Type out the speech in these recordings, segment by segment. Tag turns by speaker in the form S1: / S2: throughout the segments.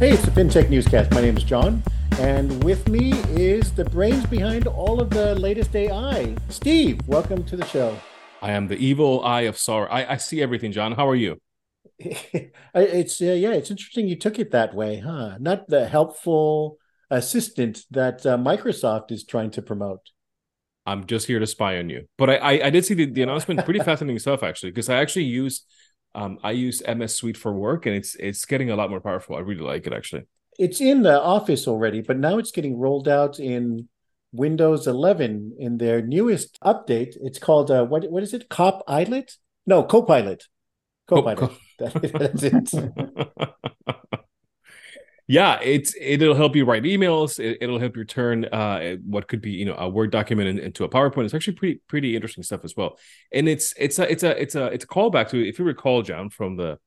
S1: Hey, it's the FinTech Newscast. My name is John, and with me is the brains behind all of the latest AI. Steve, welcome to the show.
S2: I am the evil eye of Sauron. I, I see everything, John. How are you?
S1: it's uh, yeah, it's interesting you took it that way, huh? Not the helpful assistant that uh, Microsoft is trying to promote.
S2: I'm just here to spy on you. But I I, I did see the, the announcement. Pretty fascinating stuff actually, because I actually use um I use MS Suite for work, and it's it's getting a lot more powerful. I really like it actually.
S1: It's in the Office already, but now it's getting rolled out in Windows 11 in their newest update. It's called uh, what what is it? Cop Pilot? No, Copilot. Copilot. Co- that's it.
S2: yeah, it's it'll help you write emails. It, will help you turn uh, what could be you know a Word document into a PowerPoint. It's actually pretty pretty interesting stuff as well. And it's it's a it's a it's a it's a callback to if you recall, John, from the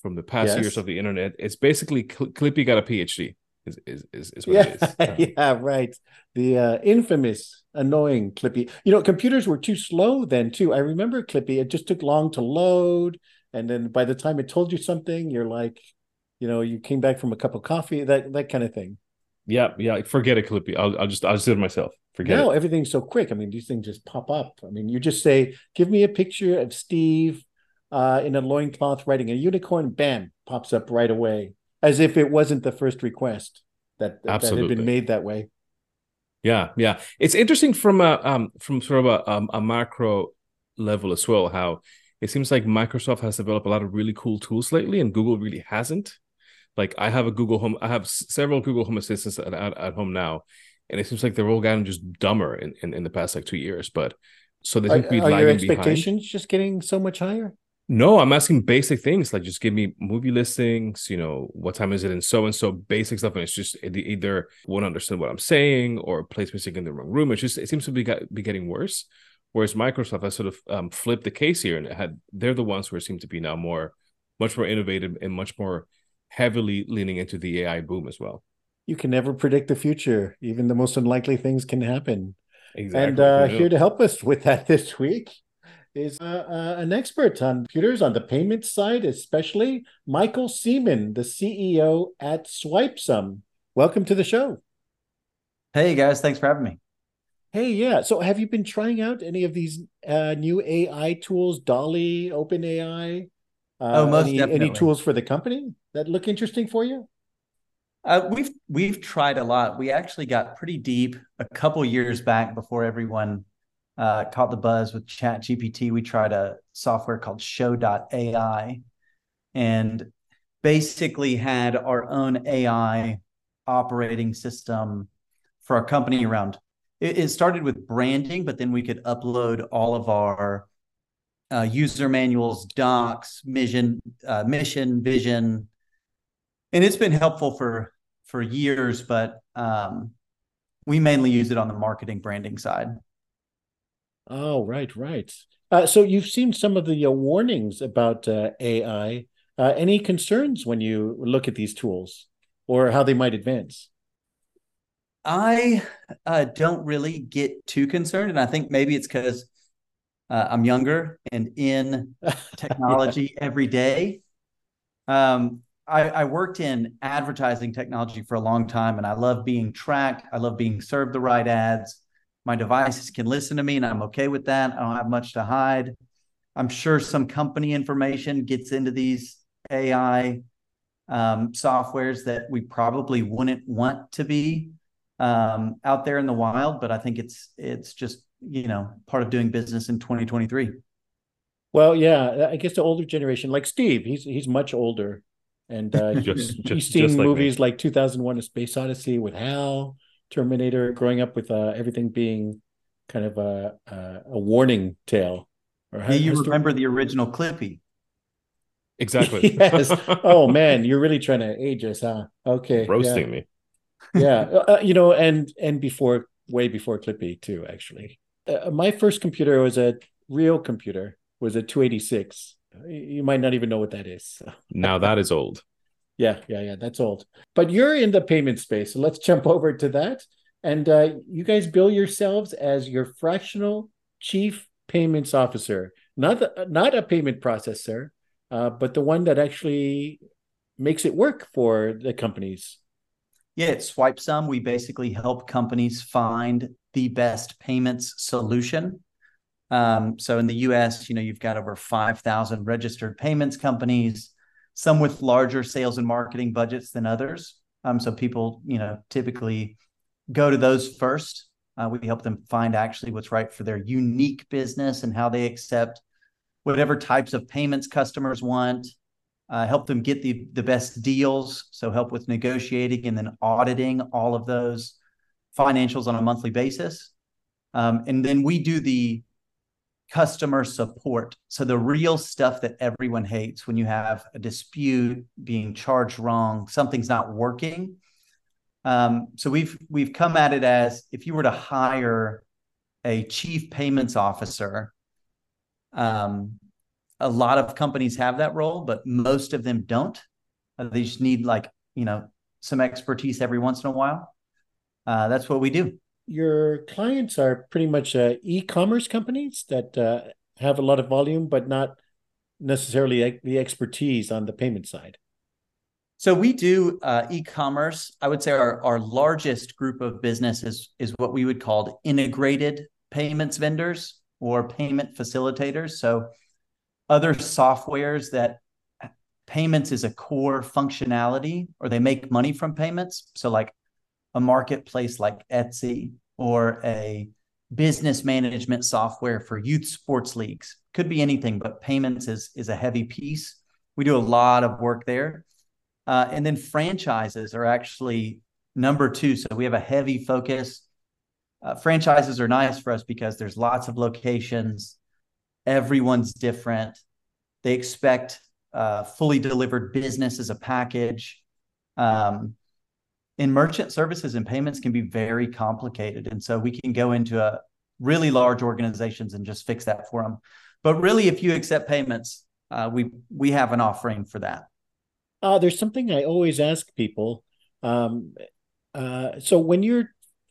S2: from the past yes. years of the internet. It's basically Clippy got a PhD. Is is is, is what
S1: yeah,
S2: it is. Uh,
S1: yeah, right. The uh, infamous annoying Clippy. You know, computers were too slow then too. I remember Clippy. It just took long to load, and then by the time it told you something, you're like, you know, you came back from a cup of coffee, that that kind of thing.
S2: Yeah, yeah. Forget it, Clippy. I'll I'll just I'll just do it myself. Forget
S1: now
S2: it.
S1: everything's so quick. I mean, these things just pop up. I mean, you just say, "Give me a picture of Steve uh, in a loincloth riding a unicorn." Bam, pops up right away, as if it wasn't the first request that that, that had been made that way.
S2: Yeah, yeah. It's interesting from a um from sort of a um, a macro level as well. How it seems like Microsoft has developed a lot of really cool tools lately, and Google really hasn't like I have a Google Home, I have several Google Home Assistants at, at, at home now, and it seems like they're all gotten just dumber in, in, in the past like two years. But so they to be are your
S1: expectations
S2: behind.
S1: just getting so much higher?
S2: No, I'm asking basic things like just give me movie listings. You know, what time is it, and so and so basic stuff. And it's just either won't understand what I'm saying or place mistake in the wrong room. It's just it seems to be be getting worse. Whereas Microsoft has sort of um, flipped the case here and had they're the ones who seem to be now more, much more innovative and much more heavily leaning into the AI boom as well.
S1: You can never predict the future. Even the most unlikely things can happen.
S2: Exactly.
S1: And uh, here to help us with that this week is uh, uh, an expert on computers on the payment side, especially Michael Seaman, the CEO at Swipesum. Welcome to the show.
S3: Hey guys, thanks for having me.
S1: Hey, yeah. So, have you been trying out any of these uh, new AI tools, DALL-E, OpenAI?
S3: Uh, oh, most
S1: any,
S3: definitely.
S1: Any tools for the company that look interesting for you?
S3: Uh, we've we've tried a lot. We actually got pretty deep a couple years back before everyone uh, caught the buzz with Chat GPT. We tried a software called Show.ai, and basically had our own AI operating system for our company around. It, it started with branding, but then we could upload all of our uh, user manuals, docs, mission, uh, mission, vision, and it's been helpful for for years. But um, we mainly use it on the marketing branding side.
S1: Oh, right, right. Uh, so you've seen some of the uh, warnings about uh, AI. Uh, any concerns when you look at these tools or how they might advance?
S3: I uh, don't really get too concerned, and I think maybe it's because uh, I'm younger and in technology yeah. every day. Um, I, I, worked in advertising technology for a long time, and I love being tracked. I love being served the right ads. My devices can listen to me, and I'm okay with that. I don't have much to hide. I'm sure some company information gets into these AI um, softwares that we probably wouldn't want to be um, out there in the wild, but I think it's it's just you know part of doing business in 2023
S1: well yeah i guess the older generation like steve he's he's much older. And uh, just, he's, just, seen like movies me. like 2001 a space odyssey with hal terminator growing up with uh, everything being kind of a a, a warning tale.
S3: Or yeah, you remember the original clippy?
S2: Exactly.
S1: Yes. Oh man you're really trying to age us huh? Okay
S2: roasting
S1: yeah.
S2: me.
S1: Yeah uh, you know and and before way before clippy too actually uh, my first computer was a real computer was a 286 you might not even know what that is
S2: now that is old.
S1: Yeah yeah yeah that's old. But you're in the payment space so let's jump over to that. And uh, you guys bill yourselves as your fractional chief payments officer. Not the, not a payment processor uh, but the one that actually makes it work for the companies.
S3: Yeah, it's SwipeSum. We basically help companies find the best payments solution. Um, so in the US, you know, you've got over 5,000 registered payments companies, some with larger sales and marketing budgets than others. Um, so people, you know, typically go to those first. Uh, we help them find actually what's right for their unique business and how they accept whatever types of payments customers want. Uh, help them get the the best deals. So help with negotiating and then auditing all of those financials on a monthly basis. Um, and then we do the customer support. So the real stuff that everyone hates when you have a dispute, being charged wrong, something's not working. Um, so we've we've come at it as if you were to hire a chief payments officer, um, a lot of companies have that role, but most of them don't. Uh, they just need like you know some expertise every once in a while. Uh, that's what we do
S1: your clients are pretty much uh, e-commerce companies that uh, have a lot of volume, but not necessarily the expertise on the payment side.
S3: So we do uh, e-commerce. I would say our, our largest group of business is, is what we would call integrated payments vendors or payment facilitators. So other softwares that payments is a core functionality or they make money from payments. So like a marketplace like Etsy or a business management software for youth sports leagues. Could be anything, but payments is is a heavy piece. We do a lot of work there. Uh, and then franchises are actually number two. So we have a heavy focus. Uh, franchises are nice for us because there's lots of locations. Everyone's different. They expect uh, fully delivered business as a package. Um, in merchant services and payments can be very complicated. And so we can go into a really large organizations and just fix that for them. But really, if you accept payments, uh, we we have an offering for that.
S1: Uh, there's something I always ask people. Um, uh, so when you're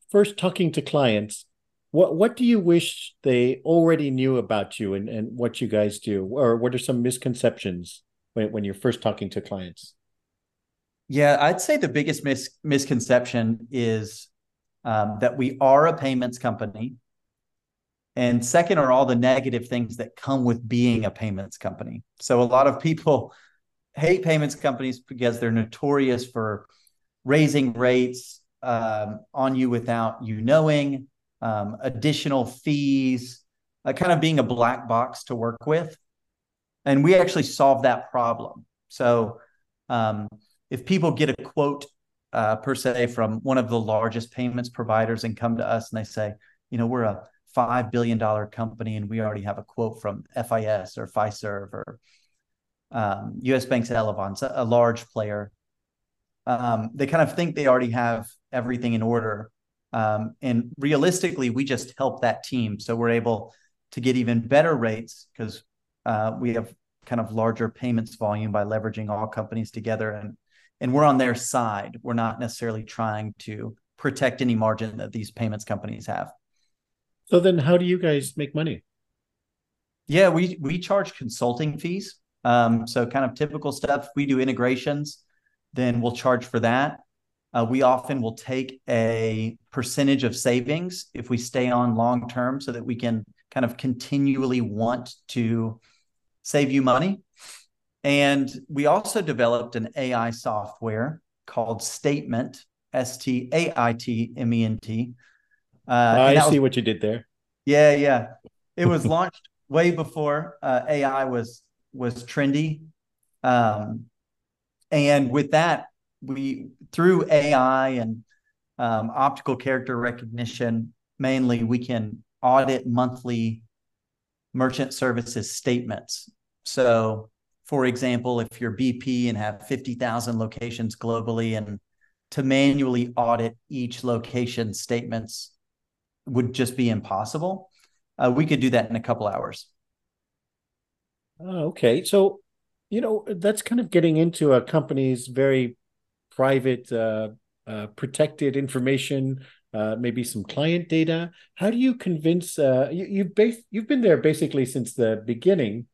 S1: first talking to clients, what what do you wish they already knew about you and, and what you guys do, or what are some misconceptions when, when you're first talking to clients?
S3: Yeah, I'd say the biggest mis- misconception is um, that we are a payments company. And second are all the negative things that come with being a payments company. So a lot of people hate payments companies because they're notorious for raising rates um, on you without you knowing, um, additional fees, uh, kind of being a black box to work with. And we actually solve that problem. So um, if people get a quote uh, per se from one of the largest payments providers and come to us and they say, you know, we're a five billion dollar company and we already have a quote from FIS or Fiserv or um, U.S. Bank's Elavon, a large player. Um, they kind of think they already have everything in order, um, and realistically, we just help that team, so we're able to get even better rates because uh, we have kind of larger payments volume by leveraging all companies together and and we're on their side. We're not necessarily trying to protect any margin that these payments companies have.
S1: So then how do you guys make money?
S3: Yeah, we we charge consulting fees. Um, so kind of typical stuff. We do integrations, then we'll charge for that. Uh, we often will take a percentage of savings if we stay on long term so that we can kind of continually want to save you money. And we also developed an AI software called Statement, S T A I T M E N T.
S1: Uh, I see was, what you did there.
S3: Yeah, yeah. It was launched way before uh, AI was was trendy, um, and with that, we through AI and um, optical character recognition, mainly, we can audit monthly merchant services statements. So for example, if you're BP and have 50,000 locations globally and to manually audit each location statements would just be impossible. Uh, we could do that in a couple hours.
S1: Oh, okay. So, you know, that's kind of getting into a company's very private, uh, uh, protected information, uh, maybe some client data. How do you convince? Uh, you, you've bas- you've been there basically since the beginning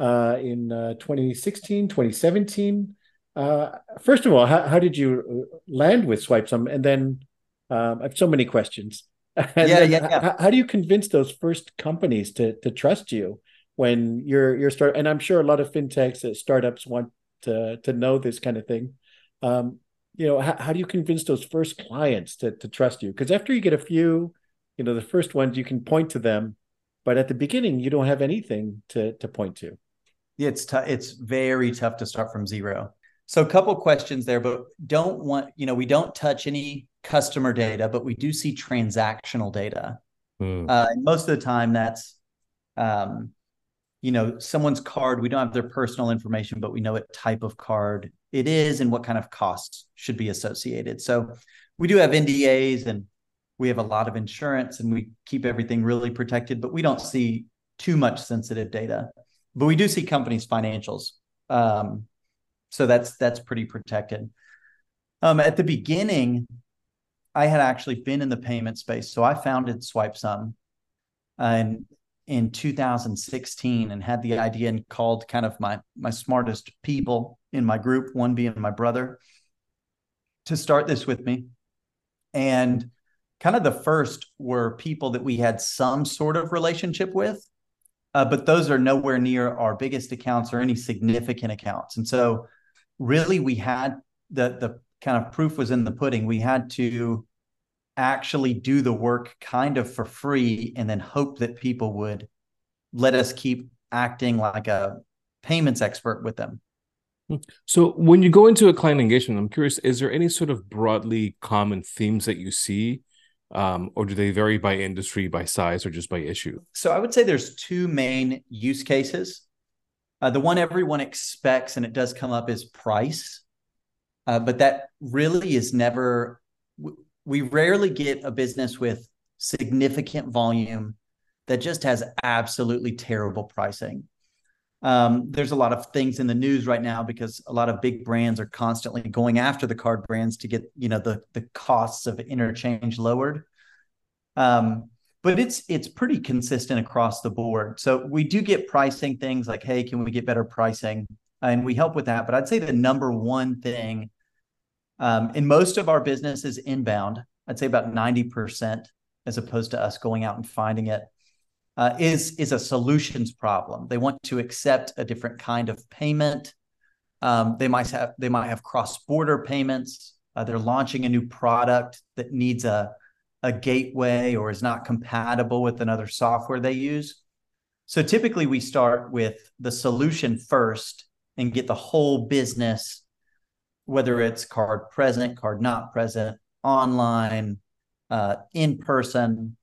S1: uh, in uh, 2016, 2017. uh, first of all, how, how did you land with SwipeSum? And then um, I have so many questions.
S3: Yeah, yeah, yeah.
S1: How, how, do you convince those first companies to to trust you when you're you're start? And I'm sure a lot of fintechs, uh, startups want to to know this kind of thing. Um, you know, how, how do you convince those first clients to to trust you? Because after you get a few, you know, the first ones you can point to them, but at the beginning you don't have anything to to point to.
S3: It's tough. It's very tough to start from zero. So a couple questions there, but don't want, you know, we don't touch any customer data, but we do see transactional data. Mm. Uh, and most of the time that's, um, you know, someone's card. We don't have their personal information, but we know what type of card it is and what kind of costs should be associated. So we do have NDAs and we have a lot of insurance and we keep everything really protected, but we don't see too much sensitive data. But we do see companies' financials. Um, so that's that's pretty protected. Um, at the beginning, I had actually been in the payment space, so I founded SwipeSum, and in 2016, and had the idea and called kind of my my smartest people in my group, one being my brother, to start this with me, and kind of the first were people that we had some sort of relationship with, uh, but those are nowhere near our biggest accounts or any significant accounts, and so really we had the the kind of proof was in the pudding. We had to actually do the work kind of for free and then hope that people would let us keep acting like a payments expert with them.
S2: So when you go into a client engagement, I'm curious, is there any sort of broadly common themes that you see? Um, or do they vary by industry, by size, or just by issue?
S3: So I would say there's two main use cases. Uh, the one everyone expects, and it does come up, is price. Uh, but that really is never, we rarely get a business with significant volume that just has absolutely terrible pricing. Um, there's a lot of things in the news right now because a lot of big brands are constantly going after the card brands to get you know the the costs of interchange lowered. Um, but it's it's pretty consistent across the board. So we do get pricing things like, hey, can we get better pricing? And we help with that. But I'd say the number one thing um, in most of our business is inbound. I'd say about 90% as opposed to us going out and finding it. Uh, is is a solutions problem. They want to accept a different kind of payment. Um, they might have they might have cross border payments. Uh, they're launching a new product that needs a a gateway or is not compatible with another software they use. So typically we start with the solution first and get the whole business, whether it's card present, card not present, online, uh, in person.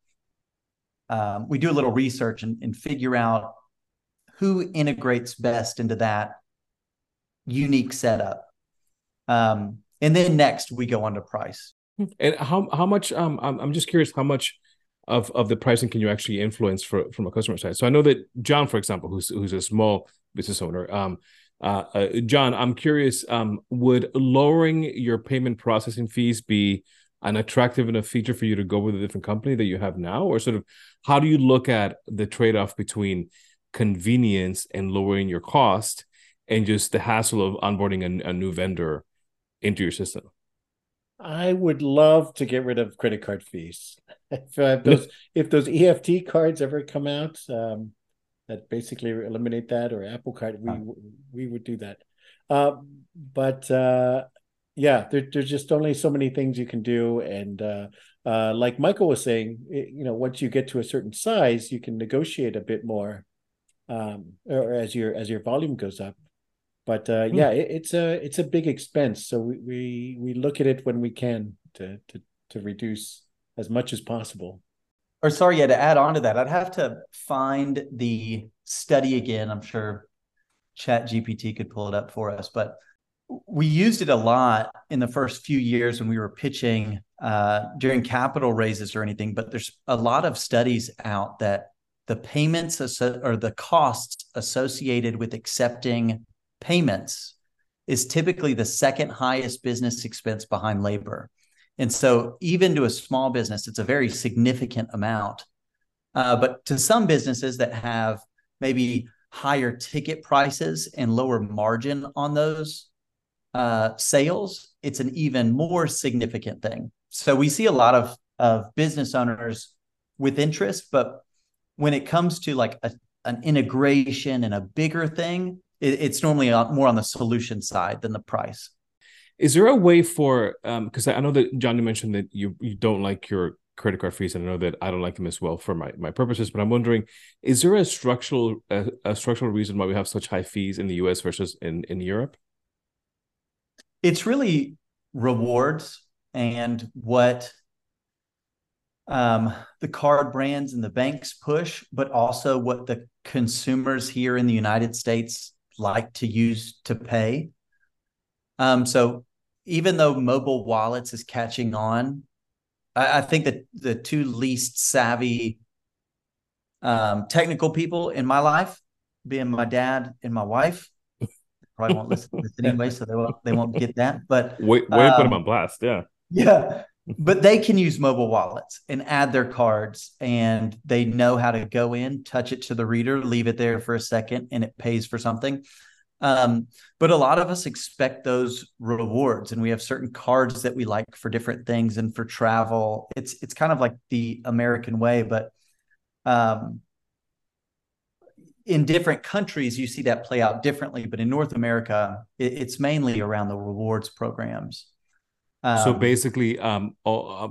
S3: Um, we do a little research and, and figure out who integrates best into that unique setup. Um, and then next we go on to price.
S2: And how how much? Um, I'm I'm just curious how much of of the pricing can you actually influence for from a customer side. So I know that John, for example, who's who's a small business owner, um, uh, uh, John, I'm curious, um, would lowering your payment processing fees be an attractive enough feature for you to go with a different company that you have now, or sort of how do you look at the trade off between convenience and lowering your cost and just the hassle of onboarding a, a new vendor into your system?
S1: I would love to get rid of credit card fees. if, uh, those if those EFT cards ever come out, um, that basically eliminate that, or Apple Card, we we would do that. Uh, but uh, yeah, there, there's just only so many things you can do, and uh, uh, like Michael was saying, it, you know, once you get to a certain size, you can negotiate a bit more, um, or as your as your volume goes up. But uh, hmm. yeah, it, it's a it's a big expense. So we, we we look at it when we can to to to reduce as much as possible.
S3: Or sorry, yeah, to add on to that, I'd have to find the study again. I'm sure Chat GPT could pull it up for us, but we used it a lot in the first few years when we were pitching uh, during capital raises or anything. But there's a lot of studies out that the payments or the costs associated with accepting payments is typically the second highest business expense behind labor. And so, even to a small business, it's a very significant amount. Uh, but to some businesses that have maybe higher ticket prices and lower margin on those, uh, sales, it's an even more significant thing. So we see a lot of of business owners with interest, but when it comes to like a, an integration and a bigger thing, it, it's normally more on the solution side than the price.
S2: Is there a way for because um, I know that Johnny mentioned that you you don't like your credit card fees, and I know that I don't like them as well for my my purposes. But I'm wondering, is there a structural a, a structural reason why we have such high fees in the U.S. versus in in Europe?
S3: It's really rewards and what um, the card brands and the banks push, but also what the consumers here in the United States like to use to pay. Um, so even though mobile wallets is catching on, I, I think that the two least savvy um, technical people in my life, being my dad and my wife, probably won't listen to this anyway, so they won't they won't get that. But
S2: wait, wait, um, put them on blast, yeah,
S3: yeah. But they can use mobile wallets and add their cards, and they know how to go in, touch it to the reader, leave it there for a second, and it pays for something. Um, but a lot of us expect those rewards, and we have certain cards that we like for different things and for travel. It's it's kind of like the American way, but um, in different countries, you see that play out differently. But in North America, it, it's mainly around the rewards programs.
S2: Um, so basically, um, uh,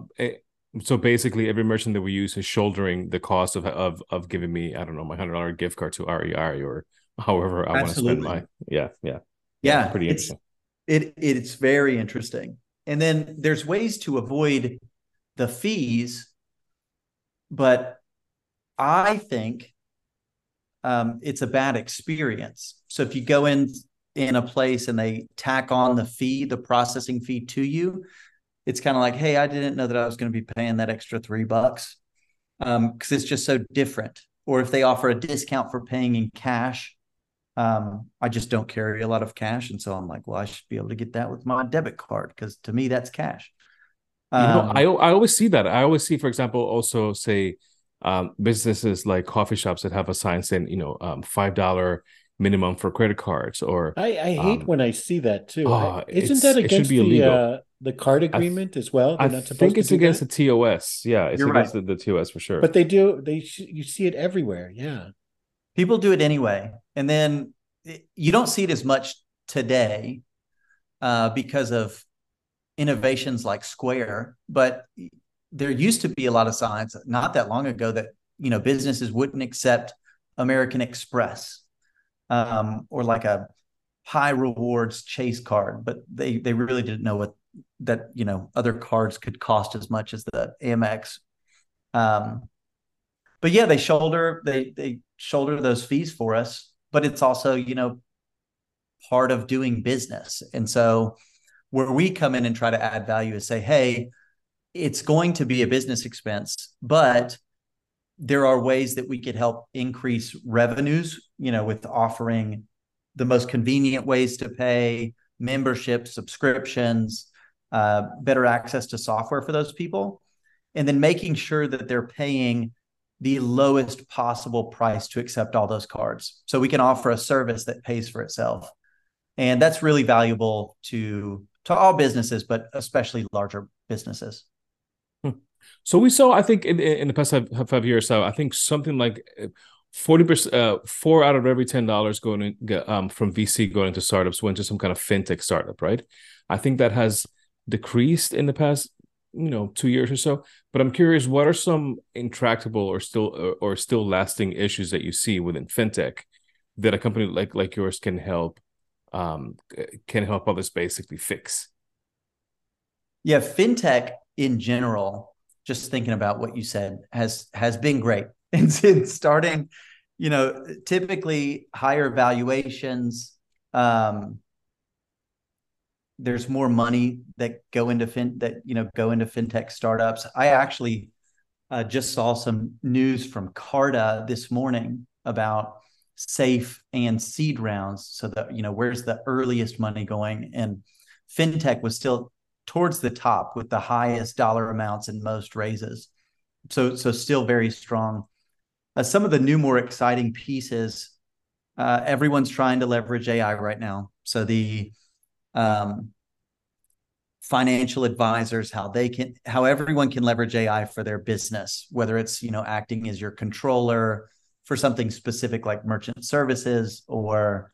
S2: so basically, every merchant that we use is shouldering the cost of of of giving me, I don't know, my hundred dollar gift card to REI or however I want to spend my yeah yeah
S3: yeah, yeah pretty interesting. It it's very interesting. And then there's ways to avoid the fees, but I think um, it's a bad experience. So if you go in in a place and they tack on the fee, the processing fee to you, it's kind of like, hey, I didn't know that I was going to be paying that extra three bucks because um, it's just so different. Or if they offer a discount for paying in cash, um, I just don't carry a lot of cash, and so I'm like, well, I should be able to get that with my debit card because to me that's cash.
S2: You know, um, I I always see that. I always see, for example, also say um, businesses like coffee shops that have a sign saying, you know, um, five dollar minimum for credit cards. Or
S1: I, I hate um, when I see that too. Uh, Isn't that against the uh, the card agreement th- as well?
S2: They're I think it's against that? the TOS. Yeah, it's You're against right. the, the TOS for sure.
S1: But they do. They you see it everywhere. Yeah
S3: people do it anyway and then you don't see it as much today uh, because of innovations like square but there used to be a lot of signs not that long ago that you know businesses wouldn't accept american express um, or like a high rewards chase card but they they really didn't know what that you know other cards could cost as much as the amex um, but yeah they shoulder they they shoulder those fees for us, but it's also, you know, part of doing business. And so where we come in and try to add value is say, hey, it's going to be a business expense, but there are ways that we could help increase revenues, you know, with offering the most convenient ways to pay, membership, subscriptions, uh, better access to software for those people, and then making sure that they're paying the lowest possible price to accept all those cards. So we can offer a service that pays for itself. And that's really valuable to to all businesses, but especially larger businesses.
S2: So we saw, I think, in, in the past five, five years, so I think something like forty percent, uh, four out of every ten dollars going in, um, from VC going into startups went to some kind of fintech startup, right? I think that has decreased in the past you know two years or so but i'm curious what are some intractable or still or, or still lasting issues that you see within fintech that a company like like yours can help um can help others basically fix
S3: yeah fintech in general just thinking about what you said has has been great and since starting you know typically higher valuations um there's more money that go into fin that you know go into fintech startups. I actually uh, just saw some news from Carta this morning about safe and seed rounds. So that you know where's the earliest money going, and fintech was still towards the top with the highest dollar amounts and most raises. So so still very strong. Uh, some of the new more exciting pieces. Uh, everyone's trying to leverage AI right now. So the um, financial advisors how they can how everyone can leverage ai for their business whether it's you know acting as your controller for something specific like merchant services or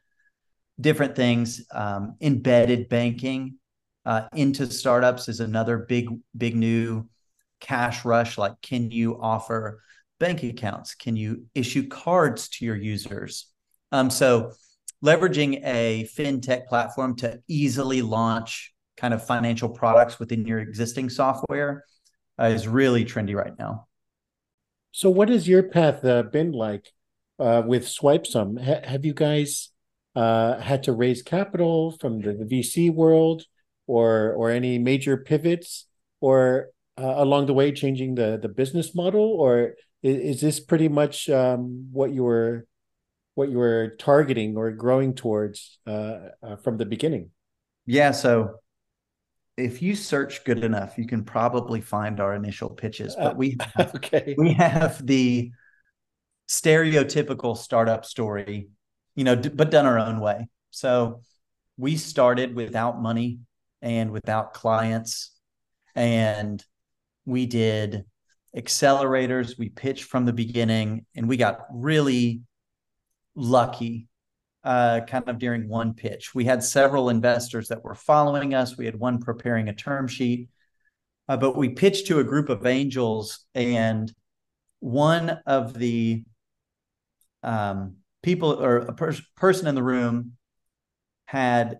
S3: different things um, embedded banking uh, into startups is another big big new cash rush like can you offer bank accounts can you issue cards to your users um, so leveraging a fintech platform to easily launch kind of financial products within your existing software uh, is really trendy right now.
S1: So, what has your path uh, been like uh, with Swipesum? Ha- have you guys uh, had to raise capital from the, the, VC world, or or any major pivots, or uh, along the way changing the the business model, or is, is this pretty much um, what you were what you were targeting or growing towards uh, from the beginning?
S3: Yeah, so if you search good enough, you can probably find our initial pitches. But we have, okay. we have the stereotypical startup story, you know, d- but done our own way. So we started without money and without clients, and we did accelerators. We pitched from the beginning, and we got really lucky uh, kind of during one pitch. We had several investors that were following us. We had one preparing a term sheet, uh, but we pitched to a group of angels, and one of the um, people or a per- person in the room had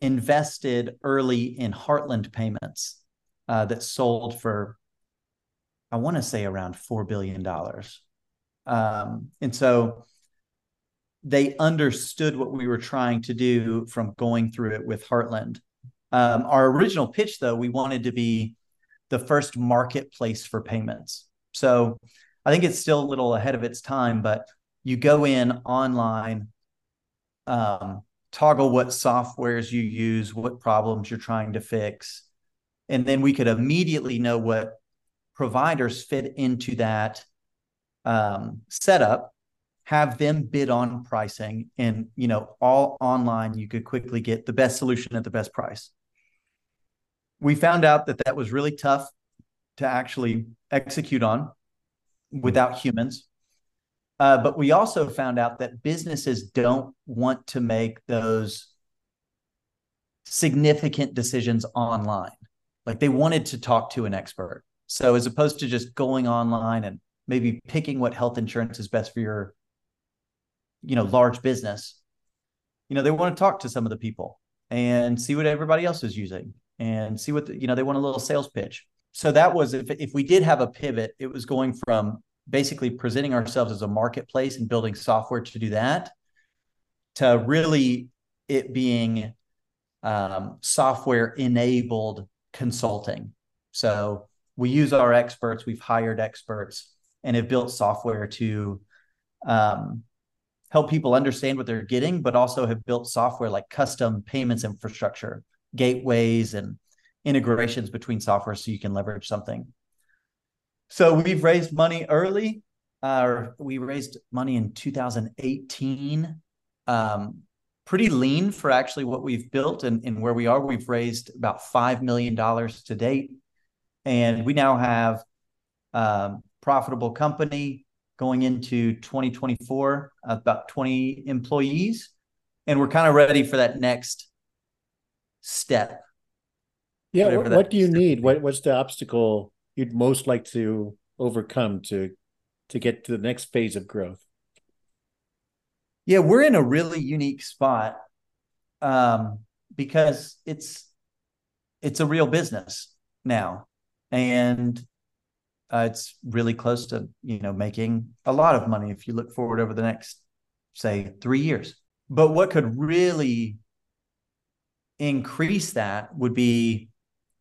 S3: invested early in Heartland payments uh, that sold for, I want to say, around four billion dollars. Um, and so they understood what we were trying to do from going through it with Heartland. Um, our original pitch, though, we wanted to be the first marketplace for payments. So I think it's still a little ahead of its time, but you go in online, um, toggle what softwares you use, what problems you're trying to fix, and then we could immediately know what providers fit into that um, setup have them bid on pricing and you know all online you could quickly get the best solution at the best price. We found out that that was really tough to actually execute on without humans uh, but we also found out that businesses don't want to make those significant decisions online. Like they wanted to talk to an expert. So as opposed to just going online and maybe picking what health insurance is best for your you know large business you know they want to talk to some of the people and see what everybody else is using and see what the, you know they want a little sales pitch. So that was if, if we did have a pivot it was going from basically presenting ourselves as a marketplace and building software to do that to really it being um, software enabled consulting so we use our experts we've hired experts and have built software to um, help people understand what they're getting, but also have built software like custom payments infrastructure, gateways, and integrations between software so you can leverage something. So we've raised money early. Uh, we raised money in 2018. Um, pretty lean for actually what we've built and, and where we are. We've raised about $5 million to date. And we now have um, profitable company going into 2024, about 20 employees. And we're kind of ready for that next step.
S1: Yeah. What, what do you need? What, what's the obstacle you'd most like to overcome to to get to the next phase of growth?
S3: Yeah, we're in a really unique spot um, because it's it's a real business now, and uh, it's really close to you know making a lot of money if you look forward over the next say three years but what could really increase that would be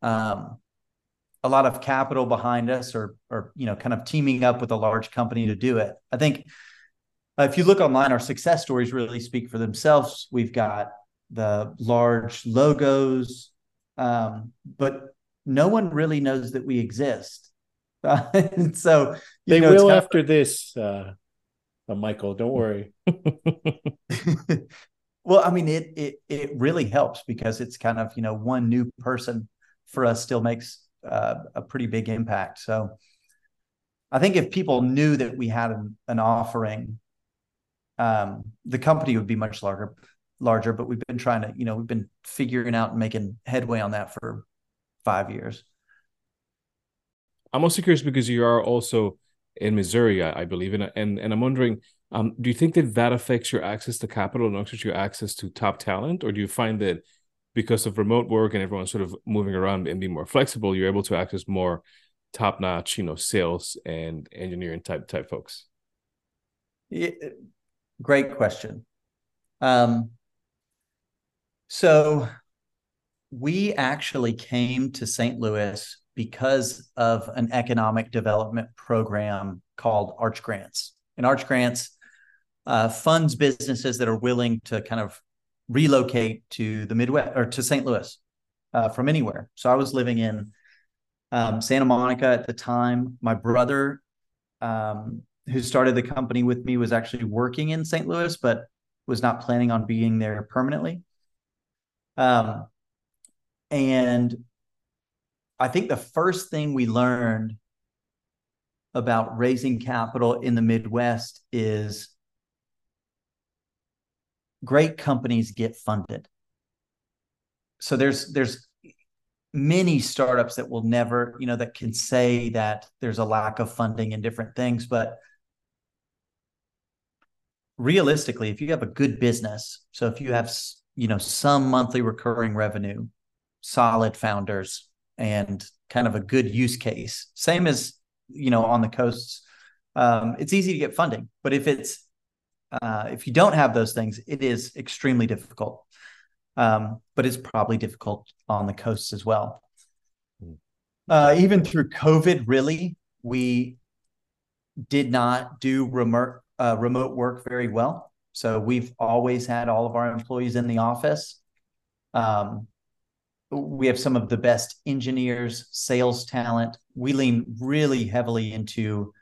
S3: um, a lot of capital behind us or or you know kind of teaming up with a large company to do it i think uh, if you look online our success stories really speak for themselves we've got the large logos um, but no one really knows that we exist and so
S1: they know, will after of... this, uh, uh, Michael. Don't worry.
S3: Well, I mean, it it it really helps because it's kind of you know one new person for us still makes uh, a pretty big impact. So, I think if people knew that we had an, an offering, um, the company would be much larger. Larger, but we've been trying to, you know, we've been figuring out and making headway on that for five years.
S2: I'm also curious because you are also in Missouri, I, I believe, and and and I'm wondering, um, do you think that that affects your access to capital and also your access to top talent, or do you find that because of remote work and everyone sort of moving around and being more flexible, you're able to access more top notch, you know, sales and engineering type type folks?
S3: Yeah, great question. Um, so we actually came to St. Louis because of an economic development program called Arch Grants. And Arch Grants uh, funds businesses that are willing to kind of relocate to the Midwest or to St. Louis uh, from anywhere. So I was living in um, Santa Monica at the time. My brother, um, who started the company with me, was actually working in St. Louis, but was not planning on being there permanently. Um, and I think the first thing we learned about raising capital in the Midwest is great companies get funded. So there's there's many startups that will never, you know, that can say that there's a lack of funding in different things, but realistically, if you have a good business, so if you have, you know, some monthly recurring revenue, solid founders, and kind of a good use case. Same as you know on the coasts, um, it's easy to get funding, but if it's uh, if you don't have those things, it is extremely difficult. Um, but it's probably difficult on the coasts as well. Hmm. Uh, even through COVID, really, we did not do remote uh, remote work very well. So we've always had all of our employees in the office. Um, we have some of the best engineers, sales talent. We lean really heavily into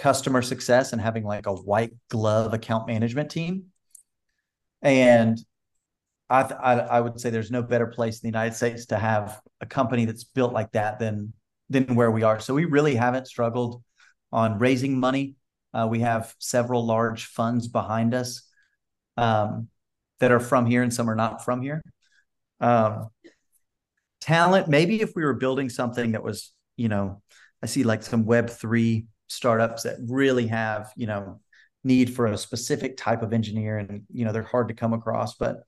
S3: customer success and having like a white glove account management team. And I, I, I would say there's no better place in the United States to have a company that's built like that than than where we are. So we really haven't struggled on raising money. Uh, we have several large funds behind us um, that are from here, and some are not from here. Um, talent maybe if we were building something that was you know i see like some web 3 startups that really have you know need for a specific type of engineer and you know they're hard to come across but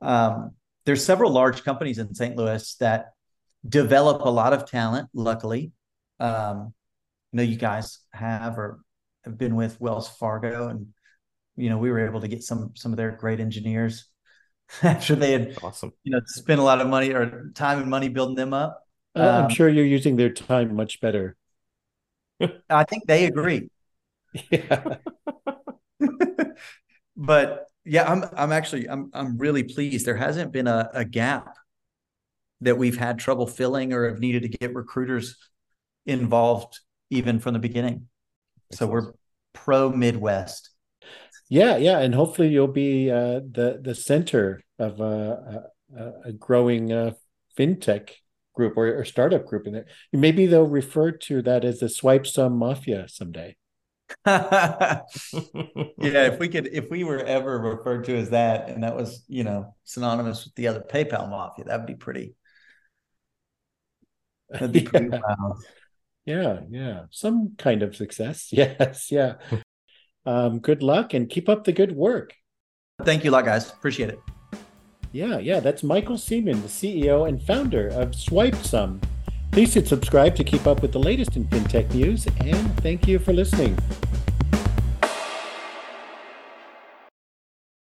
S3: um, there's several large companies in st louis that develop a lot of talent luckily um, you know you guys have or have been with wells fargo and you know we were able to get some some of their great engineers after they had
S2: awesome,
S3: you know, spent a lot of money or time and money building them up.
S1: Uh, um, I'm sure you're using their time much better.
S3: I think they agree. Yeah. but yeah, I'm I'm actually I'm I'm really pleased. There hasn't been a, a gap that we've had trouble filling or have needed to get recruiters involved even from the beginning. So we're pro Midwest.
S1: Yeah, yeah, and hopefully you'll be uh, the the center of a, a, a growing uh, fintech group or, or, startup group in there. Maybe they'll refer to that as the Swipesum mafia someday.
S3: yeah, if we could, if we were ever referred to as that, and that was you know synonymous with the other PayPal mafia, that'd be pretty.
S1: That'd be pretty yeah. Yeah, yeah, some kind of success. Yes, yeah. Um, good luck and keep up the good work.
S3: Thank you a lot, guys. Appreciate it.
S1: Yeah, yeah, that's Michael Seaman, the CEO and founder of SwipeSum. Please hit subscribe to keep up with the latest in fintech news, and thank you for listening.